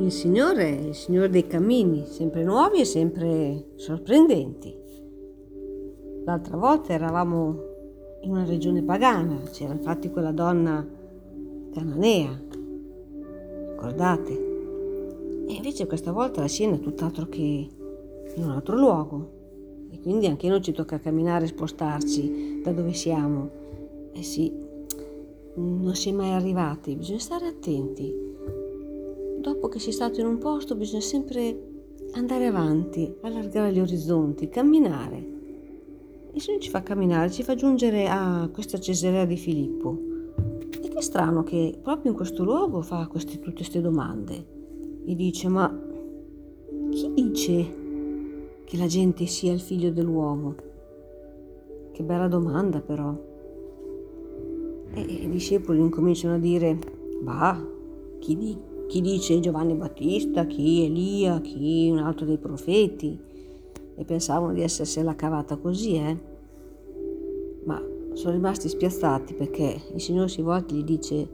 Il Signore il Signore dei cammini, sempre nuovi e sempre sorprendenti. L'altra volta eravamo in una regione pagana, c'era infatti quella donna cananea, ricordate? E invece questa volta la scena è tutt'altro che in un altro luogo. E quindi anche noi ci tocca camminare e spostarci da dove siamo. Eh sì, non si è mai arrivati, bisogna stare attenti. Dopo che è stato in un posto bisogna sempre andare avanti, allargare gli orizzonti, camminare. Il Signore ci fa camminare, ci fa giungere a questa Cesarea di Filippo. Ed è strano che proprio in questo luogo fa queste, tutte queste domande. E dice, ma chi dice che la gente sia il figlio dell'uomo? Che bella domanda però. E i discepoli incominciano a dire, bah, chi, di, chi dice Giovanni Battista, chi Elia, chi un altro dei profeti? E pensavano di essersela cavata così, eh? Ma sono rimasti spiazzati perché il Signore si volta e gli dice,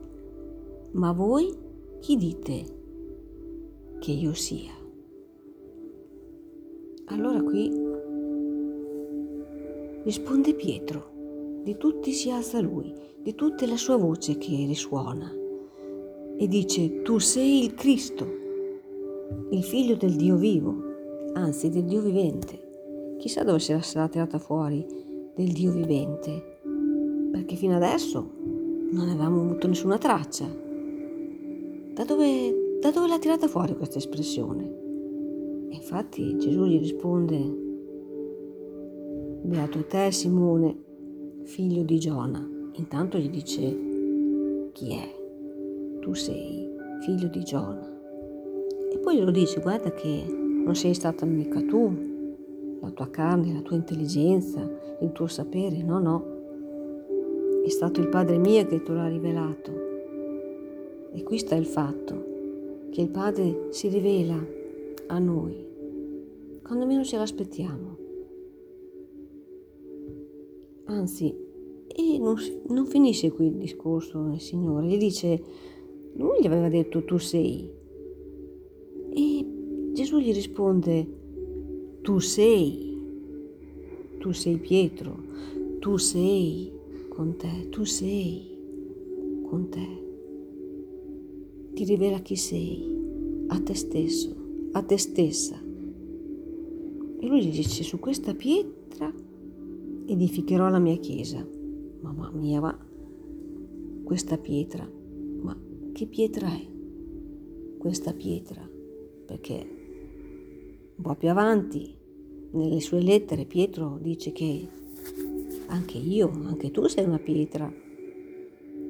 ma voi chi dite che io sia? Allora qui risponde Pietro, di tutti si alza lui, di tutta la sua voce che risuona e dice, tu sei il Cristo, il figlio del Dio vivo, anzi del Dio vivente. Chissà dove si sarà tirata fuori del Dio vivente, perché fino adesso non avevamo avuto nessuna traccia. Da dove, da dove l'ha tirata fuori questa espressione? Infatti Gesù gli risponde, Beato te Simone, figlio di Giona. Intanto gli dice, chi è? Tu sei figlio di Giona. E poi glielo dice, guarda che non sei stata mica tu, la tua carne, la tua intelligenza, il tuo sapere, no, no. È stato il Padre mio che te l'ha rivelato. E qui sta il fatto, che il Padre si rivela a noi quando meno ce l'aspettiamo. Anzi, e non, non, finisce qui il discorso del Signore, gli dice, lui gli aveva detto tu sei. E Gesù gli risponde, tu sei, tu sei Pietro, tu sei con te, tu sei con te. Ti rivela chi sei, a te stesso, a te stessa. E lui gli dice, su questa pietra edificherò la mia chiesa. Mamma mia, ma questa pietra, che pietra è questa pietra? Perché un po' più avanti, nelle sue lettere, Pietro dice che anche io, anche tu sei una pietra.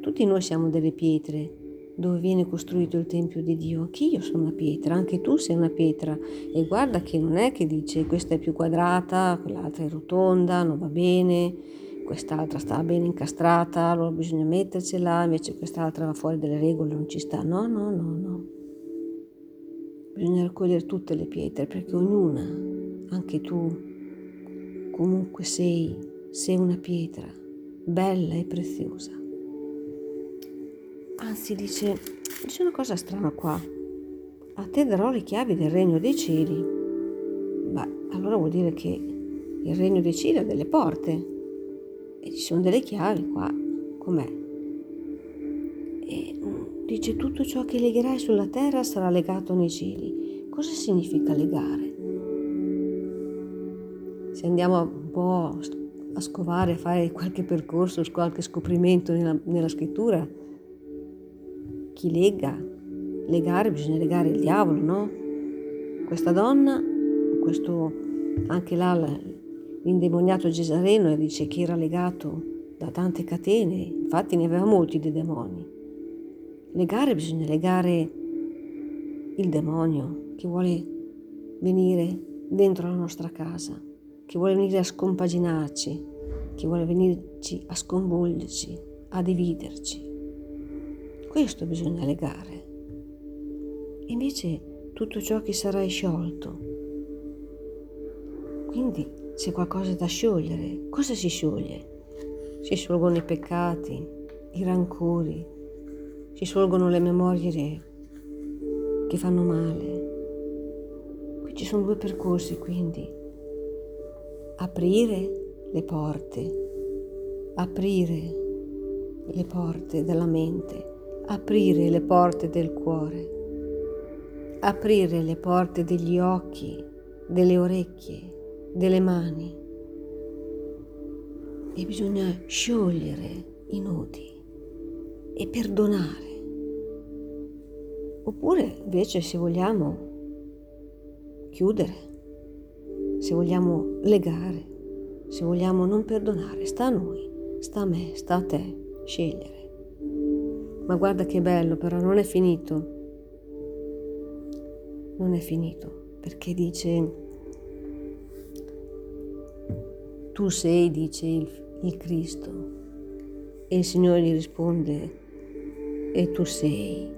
Tutti noi siamo delle pietre dove viene costruito il Tempio di Dio. Anch'io sono una pietra, anche tu sei una pietra. E guarda che non è che dice questa è più quadrata, quell'altra è rotonda, non va bene, quest'altra sta bene incastrata, allora bisogna mettercela, invece quest'altra va fuori dalle regole, non ci sta. No, no, no, no. Bisogna raccogliere tutte le pietre perché ognuna, anche tu, comunque sei, sei una pietra, bella e preziosa. Anzi, dice, dice una cosa strana qua. A te darò le chiavi del regno dei cieli. Beh, allora vuol dire che il regno dei cieli ha delle porte. E ci sono delle chiavi qua. Com'è? E mm, dice tutto ciò che legherai sulla terra sarà legato nei cieli. Cosa significa legare? Se andiamo un po' a scovare, a fare qualche percorso, qualche scoprimento nella, nella scrittura, chi lega, legare, bisogna legare il diavolo, no? Questa donna, questo anche là l'indemoniato Gesareno dice che era legato da tante catene, infatti ne aveva molti di demoni. Legare bisogna legare il demonio che vuole venire dentro la nostra casa, che vuole venire a scompaginarci, che vuole venirci a sconvolgerci, a dividerci. Questo bisogna legare. Invece tutto ciò che sarai sciolto. Quindi c'è qualcosa da sciogliere. Cosa si scioglie? Si sciolgono i peccati, i rancori, si sciolgono le memorie che fanno male. Qui ci sono due percorsi, quindi aprire le porte, aprire le porte della mente, aprire le porte del cuore, aprire le porte degli occhi, delle orecchie, delle mani. E bisogna sciogliere i nodi e perdonare. Oppure invece se vogliamo chiudere, se vogliamo legare, se vogliamo non perdonare, sta a noi, sta a me, sta a te scegliere. Ma guarda che bello, però non è finito. Non è finito, perché dice, tu sei, dice il, il Cristo, e il Signore gli risponde, e tu sei.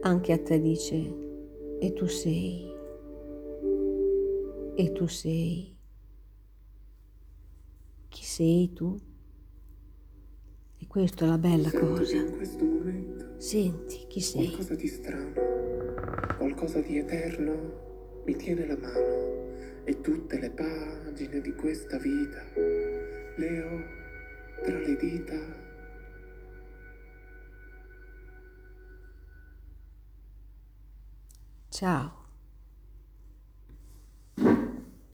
Anche a te dice, e tu sei. E tu sei. Chi sei tu? E questa è la bella Sento cosa. in questo momento Senti chi sei. qualcosa di strano, qualcosa di eterno mi tiene la mano e tutte le pagine di questa vita le ho tra le dita. Ciao.